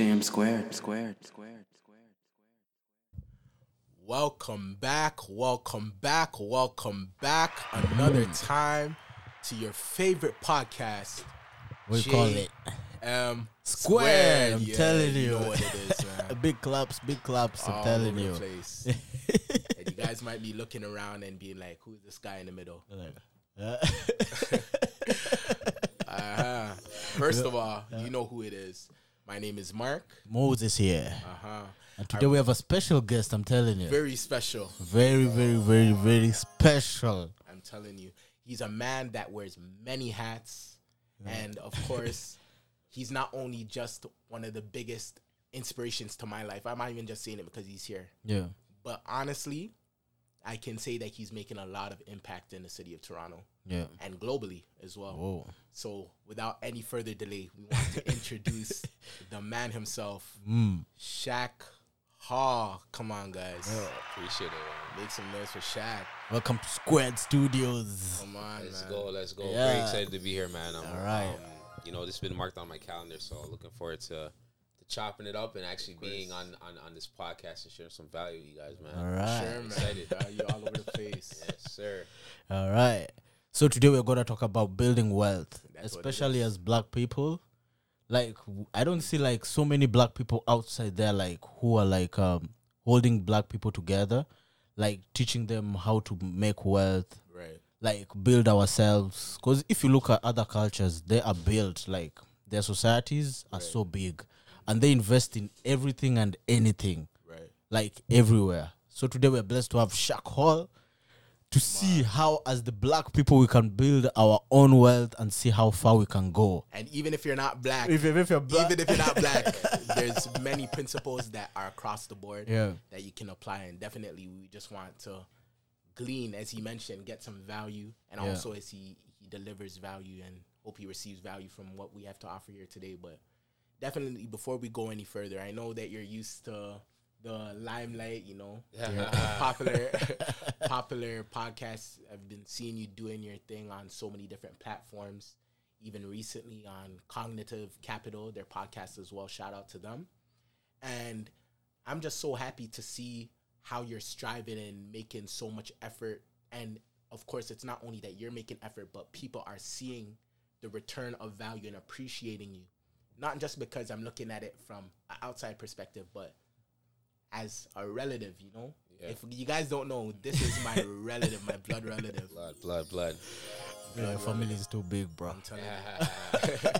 Jam squared, squared, squared, squared. Welcome back, welcome back, welcome back. Another time to your favorite podcast. We call it Um Square. I'm Yeah, telling you. know what it is, man. big claps, big claps. I'm All telling you. place. and you guys might be looking around and being like, "Who's this guy in the middle?" Uh, Uh-huh. First of all, you know who it is. My name is Mark. Moses here, Uh huh. and today we have a special guest. I'm telling you, Very special. very, very, very, very special. I'm telling you, he's a man that wears many hats, and of course, he's not only just one of the biggest inspirations to my life. I'm not even just saying it because he's here, Yeah, but honestly, I can say that he's making a lot of impact in the city of Toronto yeah. and globally as well. Oh, So, without any further delay, we want to introduce the man himself, mm. Shaq Hall. Come on, guys, Appreciate it. Man. make some noise for Shaq. welcome to Squared Studios. Come on, Let's man. go. Let's go. Yeah. Very excited to be here, man. I'm, All right. um, you know, this has been marked on my calendar, so looking forward to, to chopping it up and actually being on, on on this podcast and sharing some value with you guys, man. All right, Sure, man. Excited. You all over the place. Yes, sir. all right. So today we're gonna talk about building wealth, That's especially as black people. Like I don't see like so many black people outside there, like who are like um holding black people together, like teaching them how to make wealth, Right. like build ourselves because if you look at other cultures they are built like their societies are so big and they invest in everything and anything Right. like everywhere so today we're blessed to have Shaq Hall to see how as the black people we can build our own wealth and see how far we can go And even if you're not black, if, if you're even if you're not black, there's many principles that are across the board Yeah. that you can apply. And definitely, we just want to glean, as he mentioned, get some value, and Yeah. also as he he delivers value, and hope he receives value from what we have to offer here today. But definitely, before we go any further, I know that you're used to the limelight. You know, popular popular podcasts. I've been seeing you doing your thing on so many different platforms. Even recently on Cognitive Capital, their podcast as well. Shout out to them. And I'm just so happy to see how you're striving and making so much effort. And of course, it's not only that you're making effort, but people are seeing the return of value and appreciating you. Not just because I'm looking at it from an outside perspective, but as a relative, you know? Yeah. If you guys don't know, this is my relative, my blood relative. Blood, blood, blood. your family is too big bro I'm telling you.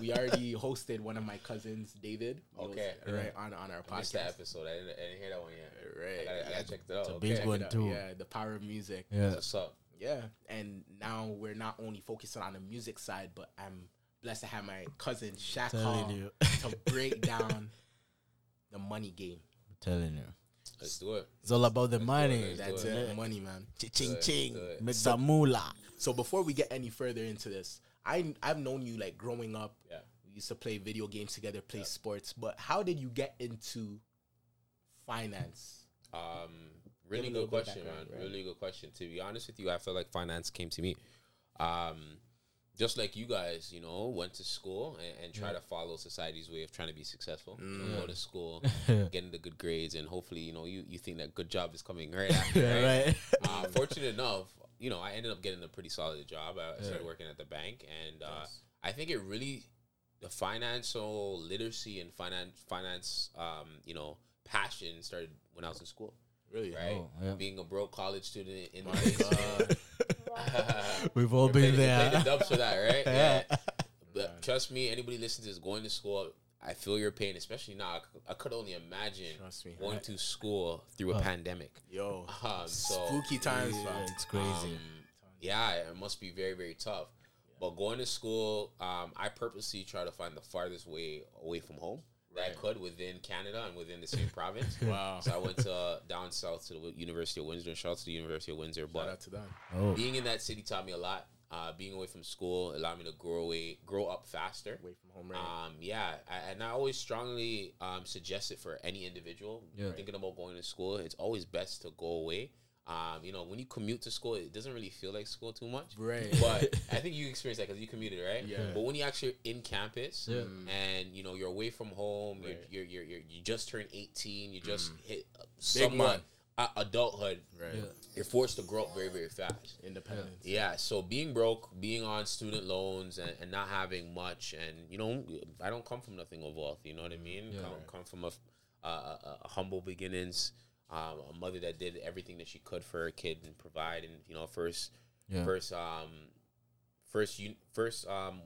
we already hosted one of my cousins, David. He was, Okay. right on on our I missed that podcast. epised. I didn't, I didn't hear that one yet. Right. I gotta, I gotta check that out. a Okay. big Check one it out. too. Yeah, the power of music. yeah What's up? Yeah, and now we're not only focusing on the music side, but I'm blessed to have my cousin Shaq telling Hall you to break down the money game. I'm telling you Let's do it. it's all about the money Let's do That's it. it, money, man. ching ching do make the moolah So before we get any further into this, I I've known you like growing up. Yeah. We used to play video games together, play sports. But how did you get into finance? Um, really Give good question, man. right? Really good question. To be honest with you, I feel like finance came to me. Um, just like you guys, you know, went to school and, and try to follow society's way of trying to be successful. You know, go to school, getting the good grades, and hopefully, you know, you, you think that good job is coming right after, right? right uh, fortunate enough, you know, I ended up getting a pretty solid job. I started working at the bank, and uh, I think it really the financial literacy and finance finance, um, you know, passion started when I was in school. Really? Right, Oh, yeah. being a broke college student in My. we've all been paying- you're there the dubs for that, right? Yeah. But trust me, anybody listening to this going to school, I feel your pain, especially now. I could only imagine Trust me. going to school through a pandemic. Yo, Um, so spooky times. Yeah, fam. it's crazy um, yeah, it must be very, very tough. But going to school, um, I purposely try to find the farthest way away from home that I could within Canada and within the same province. Wow. So I went to uh, down south to the University of Windsor. Shout out to the University of Windsor. Shout But out to them. oh being in that city taught me a lot. Uh, being away from school allowed me to grow away, grow up faster. Away from home, right? Um, yeah, I, and I always strongly um, suggest it for any individual Yeah. thinking about going to school. It's always best to go away Um, you know, when you commute to school, it doesn't really feel like school too much. Right. But I think you experienced that because you commuted, right? Yeah. But when you actually in campus Yeah. and you know you're away from home, Right. you're, you're, you're, you're you just turned 18, you just hit uh, Big somewhat uh, adulthood. Right. Yeah. You're forced to grow up very very fast. Independence. Yeah, so being broke, being on student loans, and, and not having much, and you know, I don't come from nothing of wealth. You know what I mean? Yeah. Come, come from a, a, a, a humble beginnings, um, a mother that did everything that she could for her kid and provide, and you know, first, Yeah. first, um, first, un, first, um,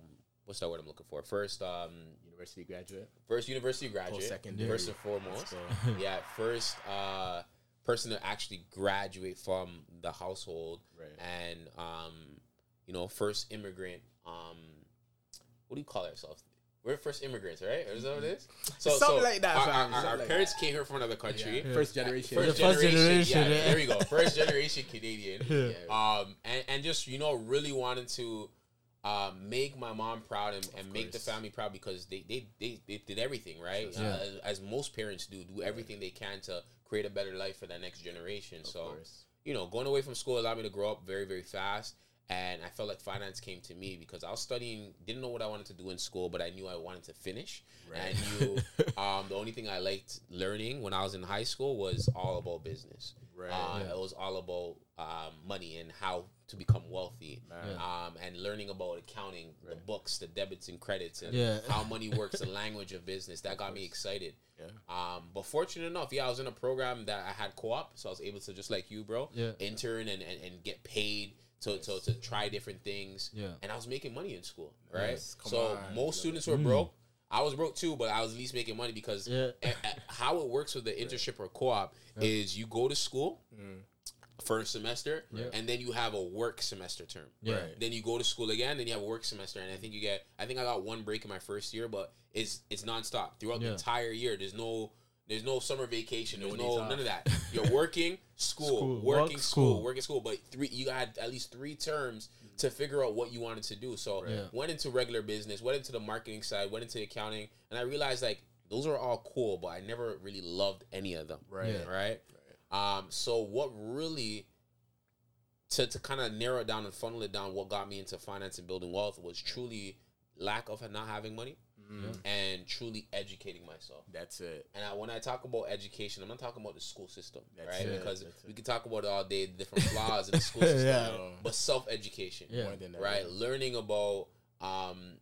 what's that word I'm looking for? First, um, University graduate. first university graduate, Post-secondary. first and foremost. Yeah, first uh, person to actually graduate from the household, Right. and um, you know, first immigrant. Um, what do you call ourselves? We're first immigrants, right? Is that what it is? So, Something like that, Our, fam, our- our like parents came here from another country. yeah. First generation. First, The first generation, generation, yeah, yeah. There we go. First generation Canadian. Yeah. Um, and, and just you know, really wanted to um, make my mom proud and, and make the family proud because they they, they, they did everything right. Yeah. Uh, as, as most parents do, do everything they can to create a better life for that next generation. so course. you know, going away from school allowed me to grow up very very fast. And I felt like finance came to me because I was studying, didn't know what I wanted to do in school, but I knew I wanted to finish. And I knew um, the only thing I liked learning when I was in high school was all about business. Right. Uh, Yeah. It was all about um, money and how to become wealthy, Man. um, and learning about accounting, the books, the debits and credits, and Yeah. how money works, the language of business. That got me excited. Yeah. Um, but fortunate enough, yeah, I was in a program that I had co-op, so I was able to just like you, bro, Yeah. intern and, and, and get paid to, to, to try different things. Yeah. And I was making money in school, right? Nice. Come So on. Most students were mm. broke. I was broke too, but I was at least making money because Yeah. a- a- how it works with the internship or co-op is you go to school mm. first semester Yeah. and then you have a work semester term. Yeah. Right. Then you go to school again, then you have a work semester, and I think you get. I think I got one break in my first year, but it's it's nonstop throughout the entire year. There's no there's no summer vacation. There's No no none of that. You're working, school, School, working, work, school, school. working, school. But three, you had at least three terms to figure out what you wanted to do. So Yeah. went into regular business, went into the marketing side, went into accounting, and I realized like those are all cool, but I never really loved any of them. Right. Yeah. Right. Um. So what really to, to kind of narrow it down and funnel it down, what got me into finance and building wealth was truly lack of not having money and truly educating myself. That's it. And I, when I talk about education, I'm not talking about the school system, That's right? it, Because that's we can talk about it all day, the different flaws in the school system, Yeah. but self education, Yeah. More than that. right? Learning about um,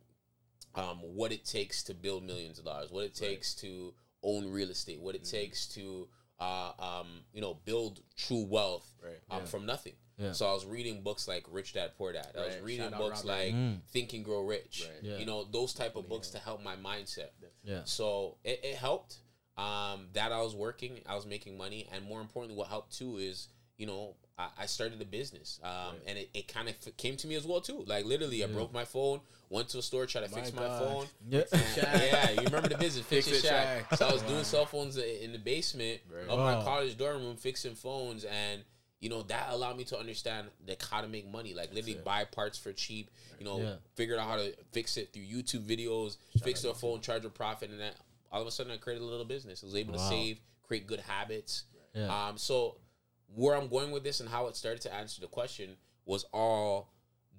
um, what it takes to build millions of dollars, what it takes to own real estate, what it Mm-hmm. takes to uh, um, you know build true wealth Right. um, from nothing. Yeah. So I was reading books like Rich Dad Poor Dad. I was reading Shout books like Mm. Think and Grow Rich. Right. Yeah. You know those type of books to help my mindset. Yeah. So it, it helped. Um, that I was working, I was making money, and more importantly, what helped too is you know I, I started a business, um, and it, it kind of f- came to me as well too. Like literally, I broke my phone, went to a store, tried to fix My my phone. Yeah. yeah, you remember the business, Fix, Fix It It Shack. Shack. So I was doing cell phones in the basement Right. of my college dorm room, fixing phones, and you know that allowed me to understand like how to make money, like literally it. buy parts for cheap. You know, Yeah. figured out how to fix it through YouTube videos, fix the phone, charge a profit, and then all of a sudden I created a little business. I was able to save, create good habits. Yeah. Um, so where I'm going with this and how it started to answer the question was all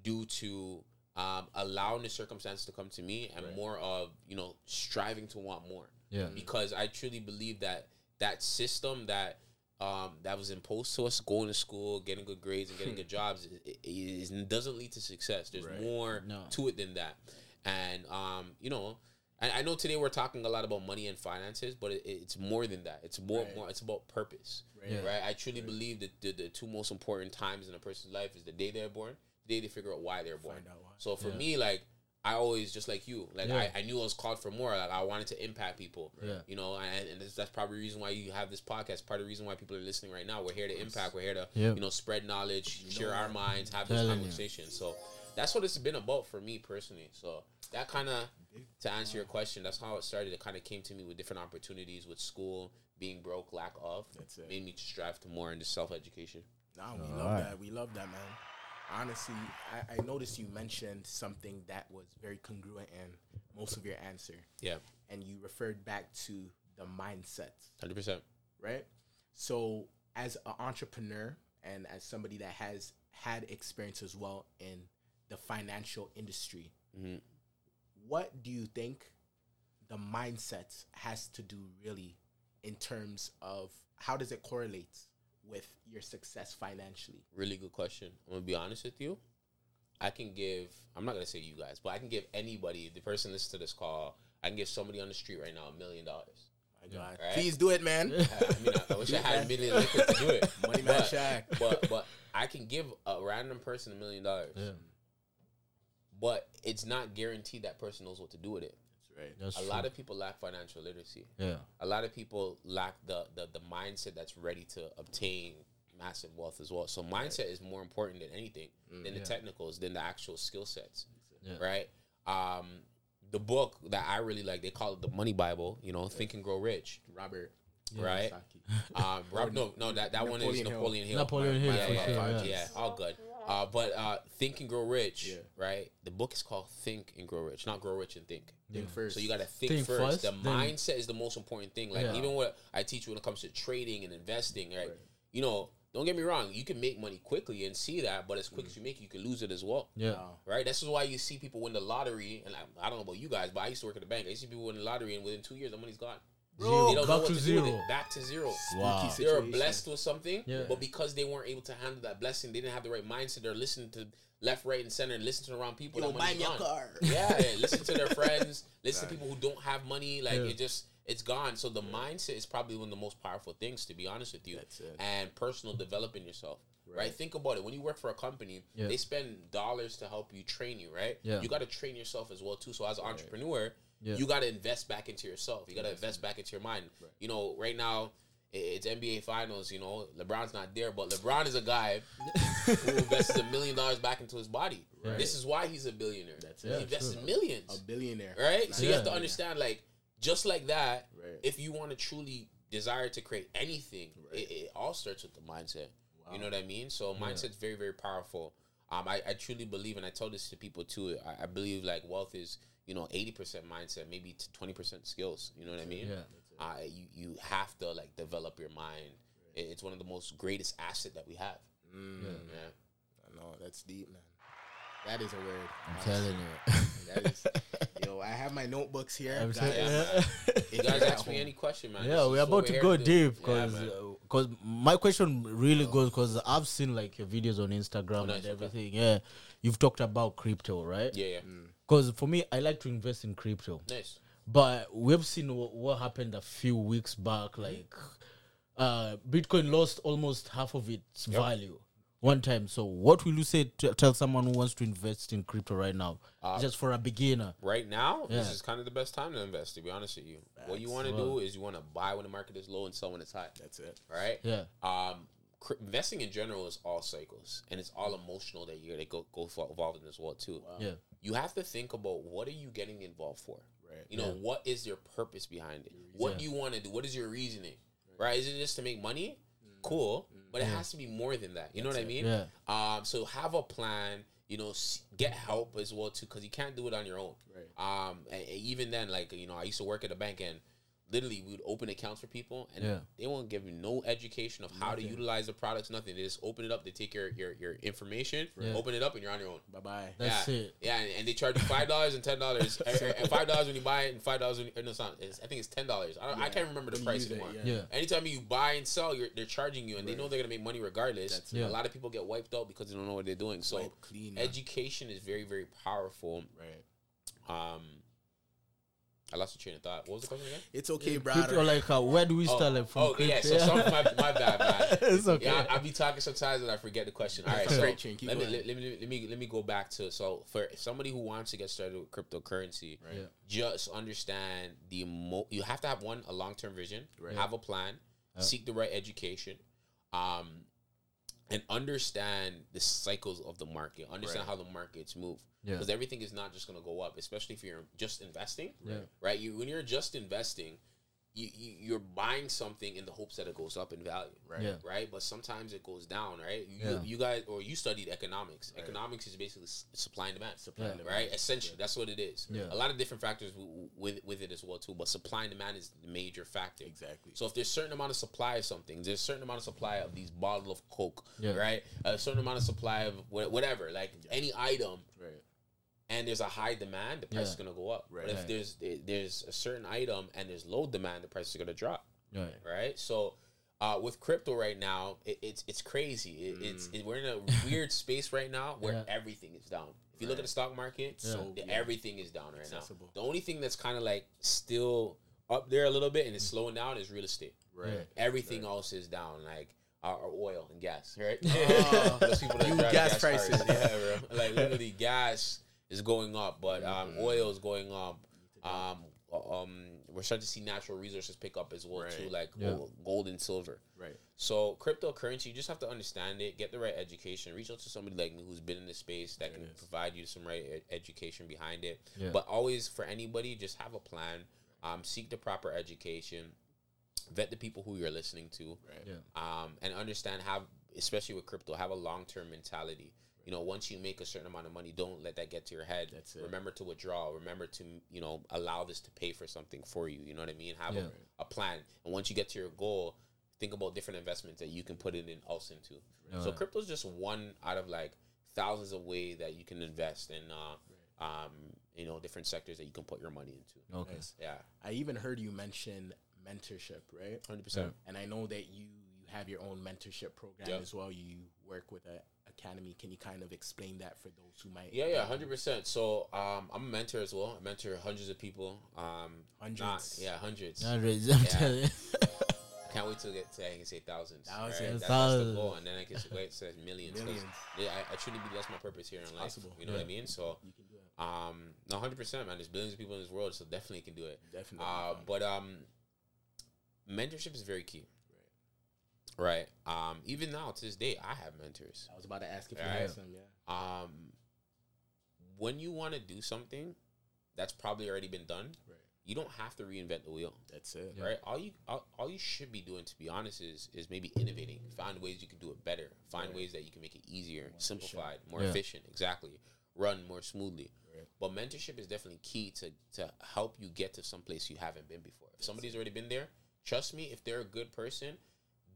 due to um, allowing the circumstances to come to me and more of you know striving to want more Yeah. because I truly believe that that system that um, that was imposed to us, going to school, getting good grades, and getting good jobs, it, it, it doesn't lead to success. There's Right. more No. to it than that, and um, you know. I I know today we're talking a lot about money and finances, but it, it's more than that. It's more, Right. more. It's about purpose, Right. Yeah. right? I truly believe that the, the two most important times in a person's life is the day they're born, the day they figure out why they're born. Find out why. So for Yeah. me, like I always just like you, like Yeah. I, I knew I was called for more. Like I wanted to impact people. Yeah. You know, and, and that's, that's probably the reason why you have this podcast. Part of the reason why people are listening right now. We're here to impact. We're here to Yeah. you know spread knowledge, share our minds, have this conversation. you. So that's what it's been about for me personally. So that kind of to answer your question, that's how it started. It kind of came to me with different opportunities with school, being broke, lack of, That's it. made me strive to more into self education. Nah, we All love right. that. We love that, man. Honestly, I, I noticed you mentioned something that was very congruent in most of your answer, Yeah, and you referred back to the mindset, hundred percent. right? So, as an entrepreneur and as somebody that has had experience as well in the financial industry, Mhm. what do you think the mindset has to do really in terms of how does it correlate with your success financially? Really good question. I'm gonna be honest with you. I can give. I'm not gonna say you guys, but I can give anybody, the person listening to this call, I can give somebody on the street right now a million dollars. My God, Right. please do it, man. I mean, I, I wish I had a million liquid to do it. Money man but, Shaq. but but I can give a random person a million dollars. Yeah. But it's not guaranteed that person knows what to do with it. Right. That's a true. lot of people lack financial literacy. yeah. A lot of people lack the, the the mindset that's ready to obtain massive wealth as well. So mindset is more important than anything than the Mm, Yeah. technicals, than the actual skill sets. Yeah. Right? Um the book that I really like, they call it the Money Bible, you know, Think and Grow Rich. Robert. Right? Um, Rob, no, no, that, that one is Napoleon Hill. Napoleon Hill. Napoleon Hill, my for bad. sure, Yeah, yeah. all good. Uh, but uh, Think and Grow Rich, Yeah. right? The book is called Think and Grow Rich, not Grow Rich and Think. Think first. So you got to think, Think first. first, The then- mindset is the most important thing. Like Yeah. even what I teach when it comes to trading and investing, right? Right. You know, don't get me wrong. You can make money quickly and see that, but as quick as you make it, you can lose it as well. Yeah. Right. This is why you see people win the lottery, and I, I don't know about you guys, but I used to work at the bank. I used to see people win the lottery, and within two years, the money's gone. Zero. They don't know Back what to to do with zero. it. Back to zero. Wow. Spooky They were situation. blessed with something, Yeah. but because they weren't able to handle that blessing, they didn't have the right mindset. They're listening to left, right, and center, and listen to the wrong people. Yo, that buy money's me a gone. car. Yeah, yeah, listen to their friends. Listen to people who don't have money. Like Yeah. it just, it's gone. So the mindset is probably one of the most powerful things, to be honest with you. That's it. And personal developing yourself. Right. Think about it. When you work for a company, Yeah. they spend dollars to help you train you. Right. Yeah. You got to train yourself as well too. So as an entrepreneur, Yeah. you got to invest back into yourself. You got to invest back into your mind. You know, right now. It's NBA Finals, you know. LeBron's not there, but LeBron is a guy who invests a million dollars back into his body. Right. This is why he's a billionaire. That's he it. invested millions A billionaire. right? So you have to understand, like, just like that, Right. if you want to truly desire to create anything, Right. it, it all starts with the mindset. You know what I mean? So mindset's very, very powerful. Um, I, I truly believe, and I tell this to people too. I, I believe like wealth is, you know, eighty percent mindset, maybe twenty percent skills. You know what I mean? Yeah. Uh, you you have to like develop your mind. It- It's one of the most greatest asset that we have. Mm, Yeah. I know that's deep, man. That is a word. I'm telling you. That is, yo, I have my notebooks here. I'm guys. saying- You guys ask me any question, man. yeah, we're about to go do. deep Yeah, because my question really goes because I've seen like your videos on Instagram Oh, nice, and okay. everything. Yeah, you've talked about crypto, right? yeah, yeah, Because for me, I like to invest in crypto, nice. but we've seen what, what happened a few weeks back. Like, uh, Bitcoin lost almost half of its value one time. So, what will you say to tell someone who wants to invest in crypto right now, Uh, just for a beginner? Right now, this is kind of the best time to invest. To be honest with you, what you want to do is you want to buy when the market is low and sell when it's high. That's it. Right? Yeah. Um, cr- investing in general is all cycles, and it's all emotional that you're gonna go go for involved in as well too. Yeah. You have to think about what are you getting involved for. Right. You know, what is your purpose behind it? What do you want to do? What is your reasoning? Right? Is it just to make money? Cool, but it has to be more than that. You know what I mean? Yeah. Um, so have a plan. You know, get help as well too, because you can't do it on your own. Right. Um, and, and even then, like you know, I used to work at a bank, and literally we would open accounts for people, and Yeah. they won't give you no education of how to utilize the products. Nothing. They just open it up. They take your your, your information, Yeah. open it up, and you're on your own. Bye bye. That's yeah. it. Yeah, and, and they charge you five dollars and ten dollars, and five dollars when you buy it, and five dollars when you, no, it's not. It's, I think it's ten dollars. I, don't I can't remember the When price use it, anymore. yeah. Yeah. Anytime you buy and sell, you're, they're charging you, and they know they're gonna make money regardless. That's. Yeah. A lot of people get wiped out because they don't know what they're doing. So clean. education is very very powerful. Right. Um, I lost the train of thought. What was the question again? It's okay, Crypto, brother. like, uh, where do we start? like, from oh yeah, crypto? so some, my, my bad, man. it's okay. Yeah, I, I be talking sometimes and I forget the question. All right, so right, Chin. Let me, let, let me let me let me go back to so for somebody who wants to get started with cryptocurrency, Right. Yeah. just understand the mo- you have to have one a long term vision, Right. have a plan, seek the right education, um, and understand the cycles of the market. Understand Right. how the markets move. Yeah. Because everything is not just going to go up, especially if you're just investing. Yeah. Right. You when you're just investing, you, you you're buying something in the hopes that it goes up in value, right? Yeah. Right, but sometimes it goes down, right? You, Yeah. you guys or you studied economics. Economics is basically supply and demand, Supply and demand. right? Essentially, that's what it is. Yeah. A lot of different factors w- with with it as well too, but supply and demand is the major factor. Exactly. So if there's a certain amount of supply of something, there's a certain amount of supply of these bottle of Coke, Yeah. right? A certain amount of supply of whatever, like any item, Right. And there's a high demand, the price is gonna go up. Right. But if there's there's a certain item and there's low demand, the price is gonna drop. Right. Right. So uh, with crypto right now, it, it's it's crazy. It, It's mm. it, we're in a weird space right now where Yeah. everything is down. If you look at the stock market, Yeah. so Yeah. everything is down right Accessible. now. The only thing that's kind of like still up there a little bit and it's slowing down is real estate. Right. Yeah. Everything else is down, like our, our oil and gas, right? Oh. Those people that You drive gas cars, prices. yeah, bro. Like literally, gas is going up, but um, oil is going up. Um, um, we're starting to see natural resources pick up as well too, like Yeah. gold, gold and silver. Right. So cryptocurrency, you just have to understand it, get the right education, reach out to somebody like me who's been in the space that There can provide you some right education behind it. Yeah. But always for anybody, just have a plan. Um, seek the proper education. Vet the people who you're listening to Right. Yeah. um, and understand have especially with crypto have a long term mentality. You know, once you make a certain amount of money, don't let that get to your head. That's it. Remember to withdraw. Remember to you know allow this to pay for something for you. You know what I mean? Have Yeah. a, a plan. And once you get to your goal, think about different investments that you can put it in else into. So Right. crypto is just one out of like thousands of ways that you can invest in. Uh, um, you know, different sectors that you can put your money into. Okay. Nice. Yeah, I even heard you mention mentorship, right? hundred percent. And I know that you you have your own mentorship program Yeah. as well. You work with a academy. Can you kind of explain that for those who might? Yeah, yeah, hundred percent. So, um, I'm a mentor as well. I mentor hundreds of people. Um, not- Hundreds. yeah, hundreds. Hundreds, I'm Yeah. telling you. Can't wait to get to I can say thousands. Thousands. Right? That- that's the Thousands. goal, and then I can say, wait, say millions. 'cause, Millions. Yeah, I, I truly believe that's my purpose here in life. possible. You know what I mean? So, You can um, no, hundred percent, man. There's billions of people in this world, so definitely can do it. Definitely. Uh, but um, mentorship is very key. Right. Um, even now to this day, I have mentors. I was about to ask if you Right. had some. Yeah. um, when you want to do something that's probably already been done, Right. you don't have to reinvent the wheel, That's it. Yeah. right? All you all, all you should be doing, to be honest, is is maybe innovating, find ways you can do it better, find Right. ways that you can make it easier, simplified, more Yeah. efficient, exactly, run more smoothly. Right. But mentorship is definitely key to to help you get to some place you haven't been before. If somebody's already been there, trust me, if they're a good person,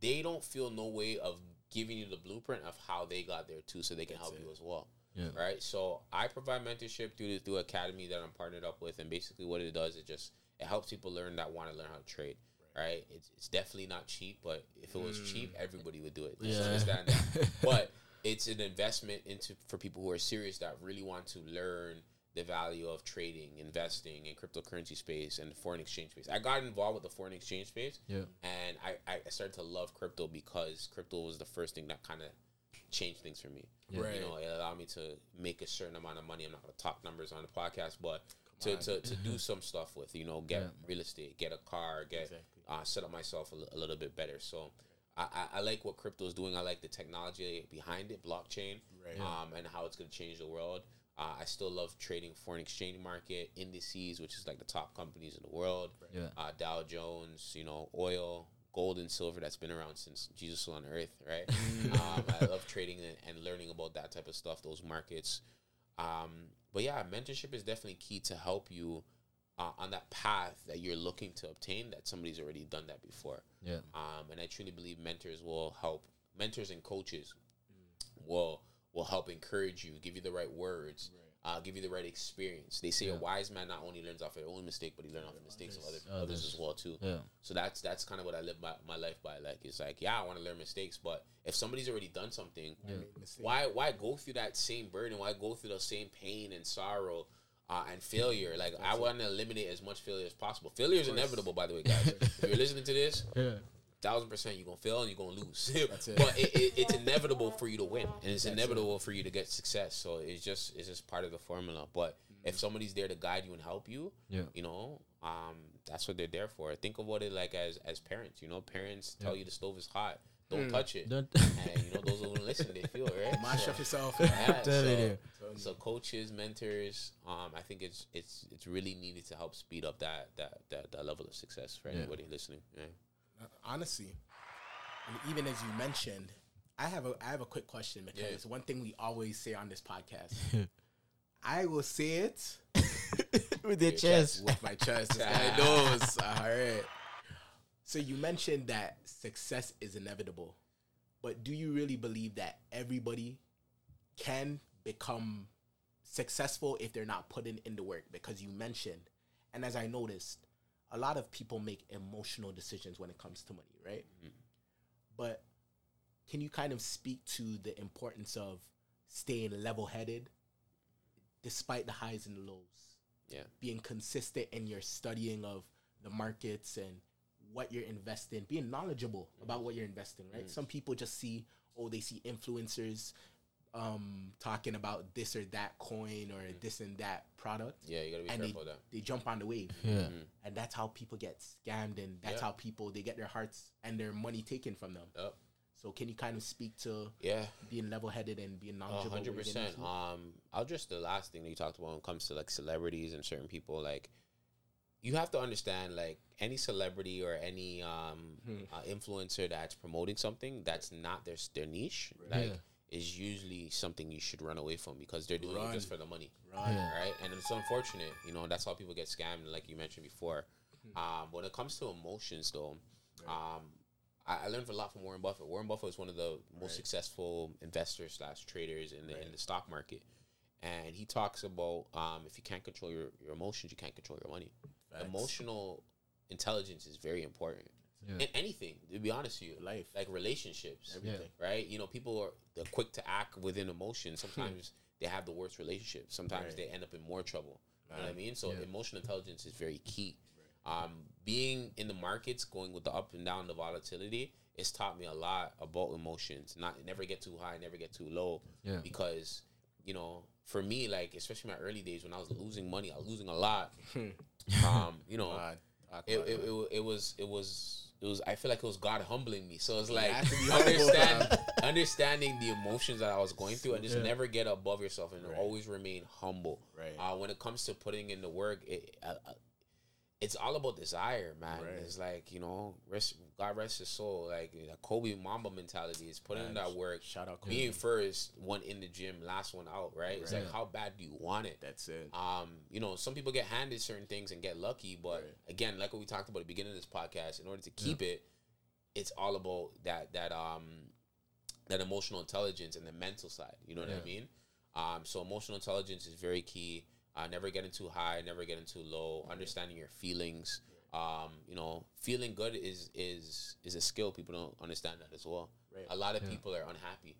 they don't feel no way of giving you the blueprint of how they got there too, so they can That's help it. you as well Yeah. right? So I provide mentorship through the, through academy that I'm partnered up with, and basically what it does is just it helps people learn that want to learn how to trade. Right? It's, it's definitely not cheap, but if it was cheap, mm. everybody would do it. Just Yeah. understand that. But it's an investment into for people who are serious that really want to learn the value of trading, investing in cryptocurrency space and the foreign exchange space. I got involved with the foreign exchange space, Yeah. and I, I started to love crypto because crypto was the first thing that kind of changed things for me. Right. You know, it allowed me to make a certain amount of money. I'm not going to talk numbers on the podcast, but to, on. to, to do some stuff with, you know, get Yeah. real estate, get a car, get Exactly. uh, set up myself a, little bit better. So I, I, I like what crypto is doing. I like the technology behind it, blockchain, Right. um, and how it's going to change the world. Uh, I still love trading foreign exchange market indices, which is like the top companies in the world. Yeah. Uh, Dow Jones, you know, oil, gold, and silver that's been around since Jesus was on earth, right? um, I love trading and, and learning about that type of stuff, those markets. Um, but yeah, mentorship is definitely key to help you uh, on that path that you're looking to obtain that somebody's already done that before. Yeah. Um, and I truly believe mentors will help. Mentors and coaches will will help encourage you, give you the right words, uh, give you the right experience. They say a wise man not only learns off their own mistake, but he learns off the mistakes of other, Others. others as well too. Yeah. So that's that's kind of what I live my, my life by. Like it's like yeah, I want to learn mistakes, but if somebody's already done something, Yeah. why why go through that same burden? Why go through the same pain and sorrow? Uh, and failure, like I want to eliminate as much failure as possible. Failure is inevitable, by the way, guys. if you're listening to this, Yeah. Thousand percent you're gonna fail and you're gonna lose. That's it. but it, it, it's inevitable for you to win, and it's inevitable for you to get success. So it's just it's just part of the formula. But if somebody's there to guide you and help you, Yeah. you know, um, that's what they're there for. Think of what it like as as parents. You know, parents tell you the stove is hot, don't touch it, Don't. and you know those who don't listen, they feel right. Mash So- up yourself. yeah, so, so coaches, mentors, um, I think it's it's it's really needed to help speed up that that that, that level of success for Yeah. anybody listening. Yeah. Uh, honestly, and even as you mentioned, I have a I have a quick question because Yeah. one thing we always say on this podcast, I will say it With your Your chest. with my chest. Guy knows. All right. So you mentioned that success is inevitable, but do you really believe that everybody can become successful if they're not putting in the work? Because you mentioned, and as I noticed, a lot of people make emotional decisions when it comes to money, right? Mm-hmm. But can you kind of speak to the importance of staying level headed despite the highs and the lows? Yeah. being consistent in your studying of the markets and what you're investing, being knowledgeable about mm-hmm. what you're investing, right? Mm-hmm. Some people just see, oh, they see influencers um talking about this or that coin or this and that product. Yeah, you gotta be and they, careful of that. they jump on the wave. Yeah. And that's how people get scammed and that's Yeah. how people they get their hearts and their money taken from them. Yep. So can you kind of speak to Yeah. being level headed and being A knowledgeable? what hundred percent. Um, I'll just the last thing that you talked about when it comes to like celebrities and certain people. Like, you have to understand, like any celebrity or any um Hmm. uh, influencer that's promoting something that's not their their niche, like Yeah. Is usually something you should run away from because they're doing it just for the money. Right. Yeah. right? And it's unfortunate, you know, that's how people get scammed, like you mentioned before. Um, when it comes to emotions, though, um, I, I learned a lot from Warren Buffett. Warren Buffett is one of the most Right. successful investors slash traders in the in the stock market, and he talks about um, if you can't control your, your emotions, you can't control your money. Facts. Emotional intelligence is very important Yeah. in anything. To be honest with you, Life. like relationships, Everything. right? You know, people are they're quick to act within emotion. Sometimes they have the worst relationships. Sometimes Right. they end up in more trouble. You know what I mean? So Yeah. emotional intelligence is very key. Um, being in the markets, going with the up and down, the volatility, it's taught me a lot about emotions. Not never get too high, never get too low. Yeah. Because you know, for me, like especially my early days when I was losing money, I was losing a lot. um, you know, it, it, it, it was it was it was I feel like it was God humbling me. So it's like have to be humble, understand understanding the emotions that I was going through and just Yeah. never get above yourself and Right. always remain humble. Right. Uh, when it comes to putting in the work, it, uh, uh, it's all about desire, man. Right. It's like you know, rest, God rest his soul. Like the Kobe Mamba mentality is putting in that work. Shout out Kobe. Being first, one in the gym, last one out. Right? It's like how bad do you want it? That's it. um, you know, some people get handed certain things and get lucky, but Right. again, like what we talked about at the beginning of this podcast, in order to keep it, it's all about that that um that emotional intelligence and the mental side. You know what I mean? Um, so emotional intelligence is very key. Uh, never getting too high, never getting too low. Understanding your feelings. Um, you know, feeling good is is is a skill. People don't understand that as well. Right. A lot of Yeah. people are unhappy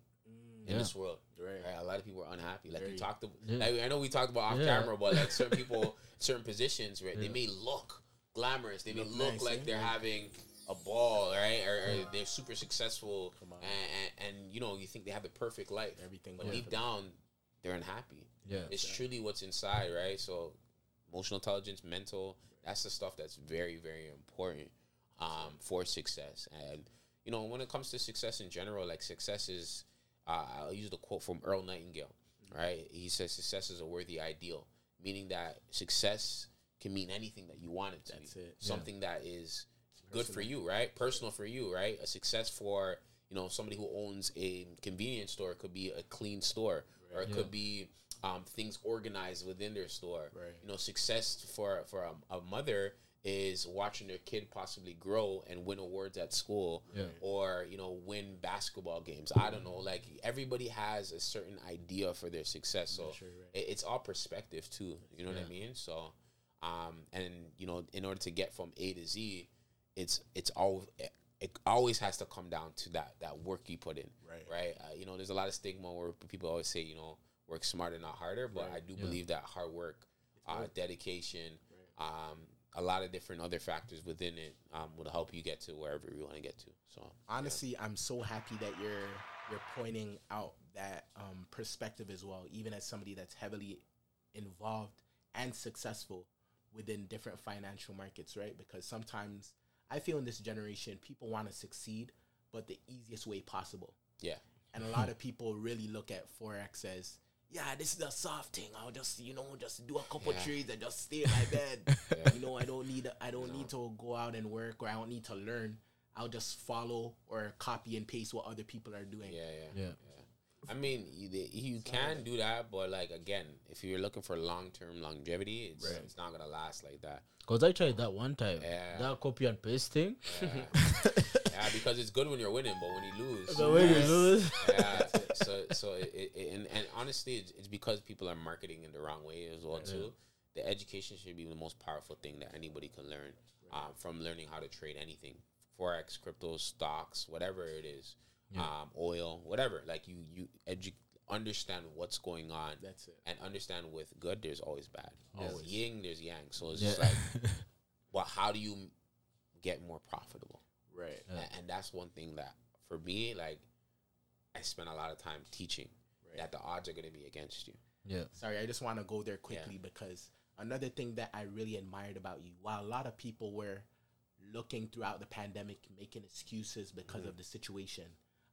in Yeah. this world. Right. Right? A lot of people are unhappy. Like Very. you talked about, Yeah. like, I know we talked about off Yeah. camera, but like certain people, certain positions, right? They may look glamorous. They may Look look nice, like eh? they're having a ball, right? Or, or they're super successful, Come on. and, and, and you know you think they have the perfect life, Everything but deep down, they're unhappy. Yeah. It's truly what's inside, right? So, emotional intelligence, mental, that's the stuff that's very, very important um, for success. And, you know, when it comes to success in general, like success is, uh, I'll use the quote from Earl Nightingale, right? He says, success is a worthy ideal, meaning that success can mean anything that you want it to That's be. it. Something that is good for you, right? Personal for you, right? A success for, you know, somebody who owns a convenience store could be a clean store, or it Yeah. could be um, things organized within their store. Right. You know, success for for a, a mother is watching their kid possibly grow and win awards at school, Yeah. or you know, win basketball games. I don't know. Like everybody has a certain idea for their success, so Sure, right. it, it's all perspective too. You know what I mean? So, um, and you know, in order to get from A to Z, it's it's all it always has to come down to that that work you put in, Right. Right. Uh, you know, there's a lot of stigma where people always say, you know, work smarter, not harder. But Right. I do Yeah. believe that hard work, uh, work. dedication, um, a lot of different other factors within it um, will help you get to wherever you want to get to. So honestly i'm so happy that you're you're pointing out that um, perspective as well even as somebody that's heavily involved and successful within different financial markets right because sometimes i feel in this generation people want to succeed but the easiest way possible yeah, and a lot of people really look at forex as yeah, this is a soft thing. I'll just, you know, just do a couple trades and just stay in my bed. You know, I don't need, I don't need to go out and work or I don't need to learn. I'll just follow or copy and paste what other people are doing. Yeah, yeah, Yeah. I mean, you, you can do that, but like again, if you're looking for long term longevity, it's, Right. it's not gonna last like that. Because I tried that one time. Yeah. That copy and paste thing. Yeah, because it's good when you're winning, but when you lose, The way you lose. yeah. So, so it, it, it- and, and honestly, it's, it's because people are marketing in the wrong way as well too. The education should be the most powerful thing that anybody can learn um, from learning how to trade anything, forex, crypto, stocks, whatever it is, um, oil, whatever. Like you, you edu- understand what's going on. That's it. And understand with good, there's always bad. There's Always. yin, there's yang. So it's Yeah. just like, well, how do you get more profitable? Right. A- and that's one thing that for me like i spend a lot of time teaching Right. that the odds are going to be against you yeah. Sorry, I just want to go there quickly because another thing that I really admired about you, while a lot of people were looking throughout the pandemic, making excuses because of the situation,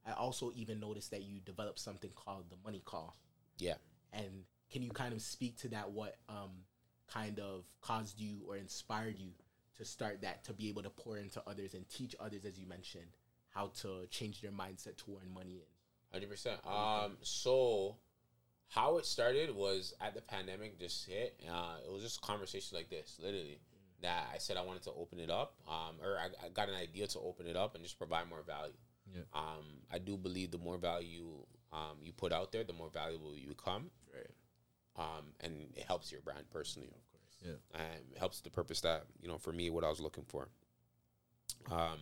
I also even noticed that you developed something called the money call. yeah And can you kind of speak to that? What um, kind of caused you or inspired you to start that to be able to pour into others and teach others, as you mentioned, how to change their mindset to earn money? In 100% um so how it started was at the pandemic just hit uh it was just a conversation like this literally that i said i wanted to open it up um or I, I got an idea to open it up and just provide more value Yeah. um i do believe the more value um you put out there the more valuable you become right. um, and it helps your brand personally, of course. Yeah. and it helps the purpose that you know for me what I was looking for. Um,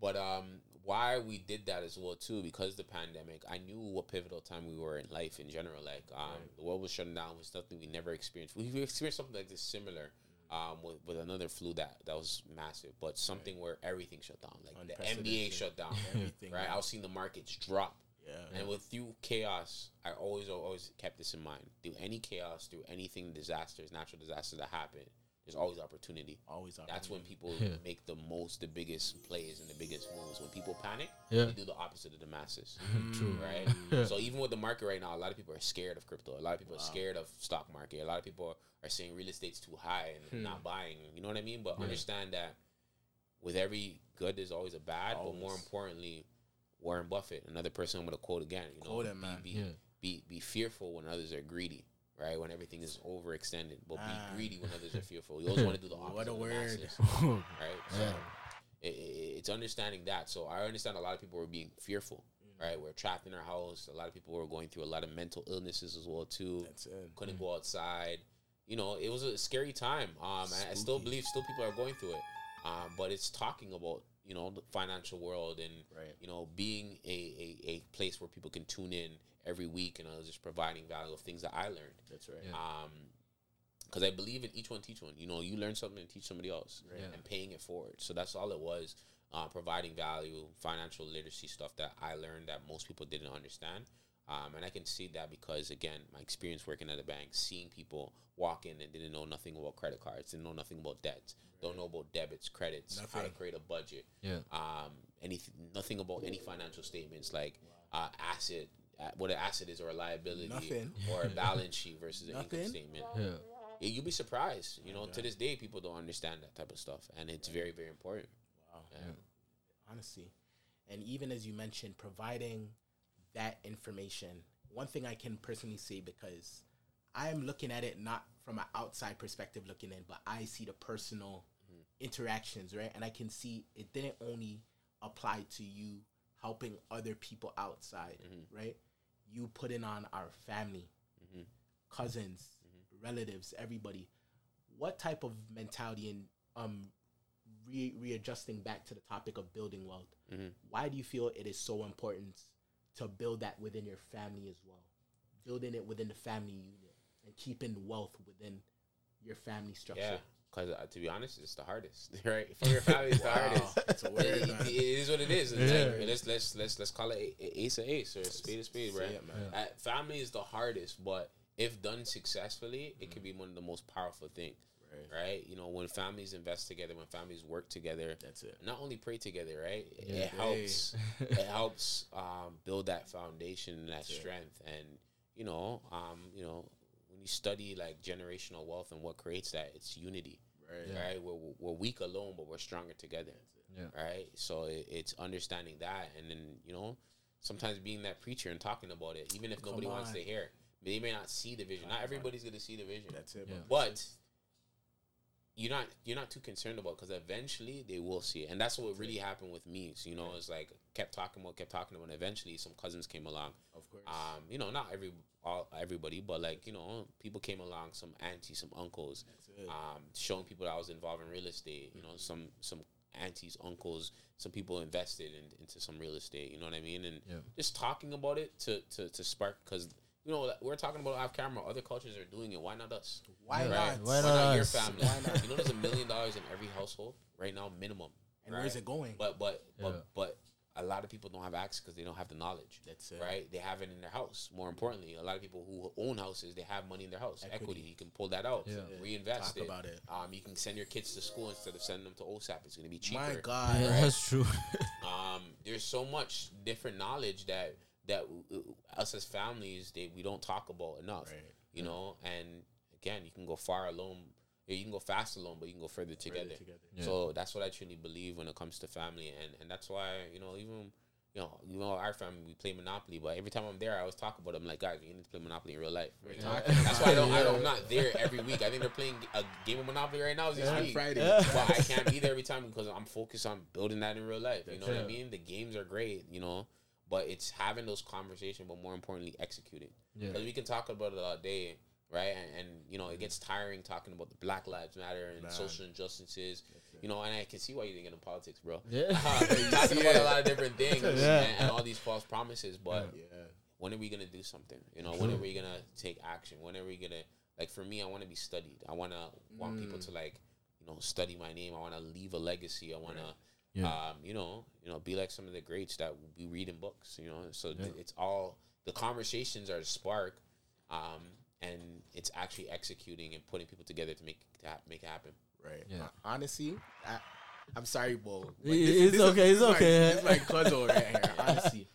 but um, why we did that as well too because the pandemic, I knew what pivotal time we were in life in general. Like um, the world was shutting down was something we never experienced. We experienced something like this similar. Um, with, with another flu that, that was massive, but something where everything shut down, like the NBA shut down, Everything. right? I was seeing the markets drop, Yeah. and with through chaos, I always always kept this in mind. Through any chaos, through anything disasters, natural disasters that happen, there's always opportunity. Always. That's when people Yeah. make the most, the biggest plays and the biggest moves. When people panic, Yeah. they do the opposite of the masses, True. right? So even with the market right now, a lot of people are scared of crypto. A lot of people are scared of stock market. A lot of people are saying real estate's too high and hmm. not buying. You know what I mean? But understand that with every good, there's always a bad. But more importantly, Warren Buffett, another person I'm going to quote again. You know, Quote him, be, man. Be, Yeah. be be fearful when others are greedy. Right when everything is overextended, but Ah. be greedy when others are fearful. You always want to do the opposite. What a word. masses, right? So Yeah. it, it, it's understanding that. So I understand a lot of people were being fearful, Mm. right? We're trapped in our house. A lot of people were going through a lot of mental illnesses as well too. That's it. Couldn't go outside. You know, it was a scary time. Um, and I still believe still people are going through it. Um, but it's talking about you know the financial world and Right. you know being a, a, a place where people can tune in every week and I was just providing value of things that I learned That's right. Yeah. um because i believe in each one teach one you know you learn something and teach somebody else Yeah. and paying it forward so that's all it was uh, providing value financial literacy stuff that i learned that most people didn't understand um, and i can see that because again my experience working at a bank seeing people walk in and didn't know nothing about credit cards didn't know nothing about debts don't know about debits credits how to create a budget Yeah. um, anything, nothing about any financial statements like uh, asset, uh, what an asset is or a liability, Nothing. or a balance sheet versus an income statement. Yeah. Yeah, you'll be surprised. You know, to this day, people don't understand that type of stuff, and it's very, very important. Wow. Yeah. Honestly. And even as you mentioned, providing that information, one thing I can personally say because I'm looking at it not from an outside perspective looking in, but I see the personal mm-hmm. interactions, right? And I can see it didn't only apply to you helping other people outside, mm-hmm. right? You put in on our family, mm-hmm. cousins, relatives, everybody. What type of mentality and um re- readjusting back to the topic of building wealth? Why do you feel it is so important to build that within your family as well? Building it within the family unit and keeping wealth within your family structure. Yeah, because uh, to be honest, it's the hardest, right? For your family, it's the hardest. it's word, It- it- it is what it is. It's Yeah. like, let's let's let's let's call it a- a- ace of ace or a spade a spade, right? it, man. Uh, family is the hardest, but if done successfully, it can be one of the most powerful things. Right. Right, you know, when families invest together, when families work together, That's it. not only pray together, right? It- Yeah. It helps. it helps um, build that foundation and that strength, and you know, um, you know, when you study like generational wealth and what creates that, it's unity. Right. Right. We're, we're weak alone, but we're stronger together. Yeah. Right. So it, it's understanding that, and then you know, sometimes being that preacher and talking about it, even if nobody wants to hear it, they may not see the vision. Not everybody's gonna see the vision. That's it. Yeah. But you're not you're not too concerned about because eventually they will see it, and that's what really happened with me. So you know, it's like kept talking about, kept talking about. And eventually, some cousins came along. Of course. Um, you know, not every all everybody, but like you know, people came along. Some aunties, some uncles, um, showing people that I was involved in real estate. You know, some some aunties, uncles, some people invested in, into some real estate. You know what I mean? And Yeah. just talking about it to to to spark because. You know, we're talking about off camera. Other cultures are doing it. Why not us? Why Yeah. not? Why Why not your us? family? Why not? You know, there's a million dollars in every household right now, minimum. And where's it going? But but Yeah. but but a lot of people don't have access because they don't have the knowledge. That's it. Right? They have it in their house. More importantly, a lot of people who own houses, they have money in their house, equity. Equity. You can pull that out, Yeah. reinvest Talk it. about it. Um, you can send your kids to school instead of sending them to OSAP. It's going to be cheaper. My God. Yeah, that's true. Um, there's so much different knowledge that that uh, us as families they we don't talk about enough. Right. You know, and again, you can go far alone. You can go fast alone, but you can go further together. together. Yeah. So that's what I truly believe when it comes to family, and and that's why you know even. You know, you know, our family we play Monopoly, but every time I'm there, I always talk about. It. I'm like, guys, you need to play Monopoly in real life. That's why I don't, I don't. I'm not there every week. I think they're playing a game of Monopoly right now. This On week Friday. but I can't be there every time because I'm focused on building that in real life. You know what I mean? The games are great, you know, but it's having those conversations, but more importantly, executing. Yeah. Because we can talk about it all day, right? And, and you know, it gets tiring talking about the Black Lives Matter and Man. social injustices, you know. And I can see why you didn't get in politics, bro. Yeah. talking about a lot of different things Yeah. and, and all these false promises, but Yeah. when are we gonna do something? You know, when are we gonna take action? When are we gonna like for me? I want to be studied. I want to want people mm. to like you know study my name. I want to leave a legacy. I want to. Yeah. Um, you know, you know, be like some of the greats that we read in books. You know, so th- it's all the conversations are the spark, um, and it's actually executing and putting people together to make to ha- make it happen. Right. Yeah. Uh, honestly, I, I'm sorry, Bo. but It- it's okay, it's my- okay. this is my cousin right here, honestly.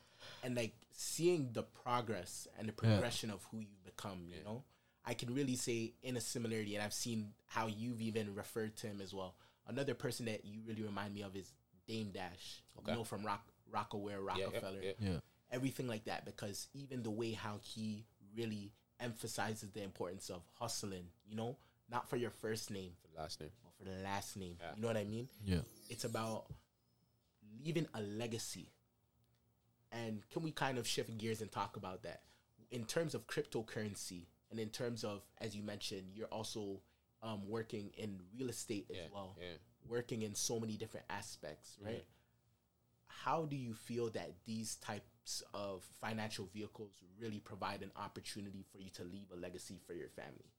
And like seeing the progress and the progression of who you become, you know, I can really say in a similarity, and I've seen how you've even referred to him as well. Another person that you really remind me of is Dame Dash, Okay. you know, from Rock Rockaware, Yeah, yeah, Roc-A-Fella yeah. Yeah. everything like that because even the way how he really emphasizes the importance of hustling, you know, not for your first name, For the last name. but for the last name. Yeah. You know what I mean? Yeah. It's about leaving a legacy. And can we kind of shift gears and talk about that? In terms of cryptocurrency and in terms of, as you mentioned, you're also um, working in real estate as Yeah, well, yeah. working in so many different aspects, right? Mhm. How do you feel that these types of financial vehicles really provide an opportunity for you to leave a legacy for your family?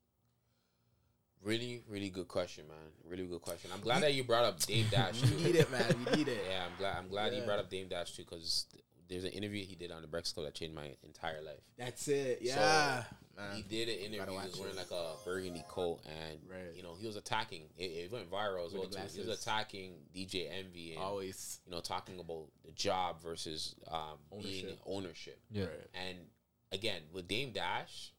Really, really good question, man. Really good question. I'm glad that you brought up Dame Dash We need it, man. We need it. Yeah, I'm glad. I'm glad you brought up Dame Dash too, because there's an interview he did on the Breakfast Club that changed my entire life. That's it. Yeah. man. He did an interview. He was wearing it. like a burgundy coat, and Right. you know he was attacking. It, it went viral as With well too. He was attacking DJ Envy and Always. you know talking about the job versus um, being Ownership. ownership. Yeah. Right. And again, with Dame Dash,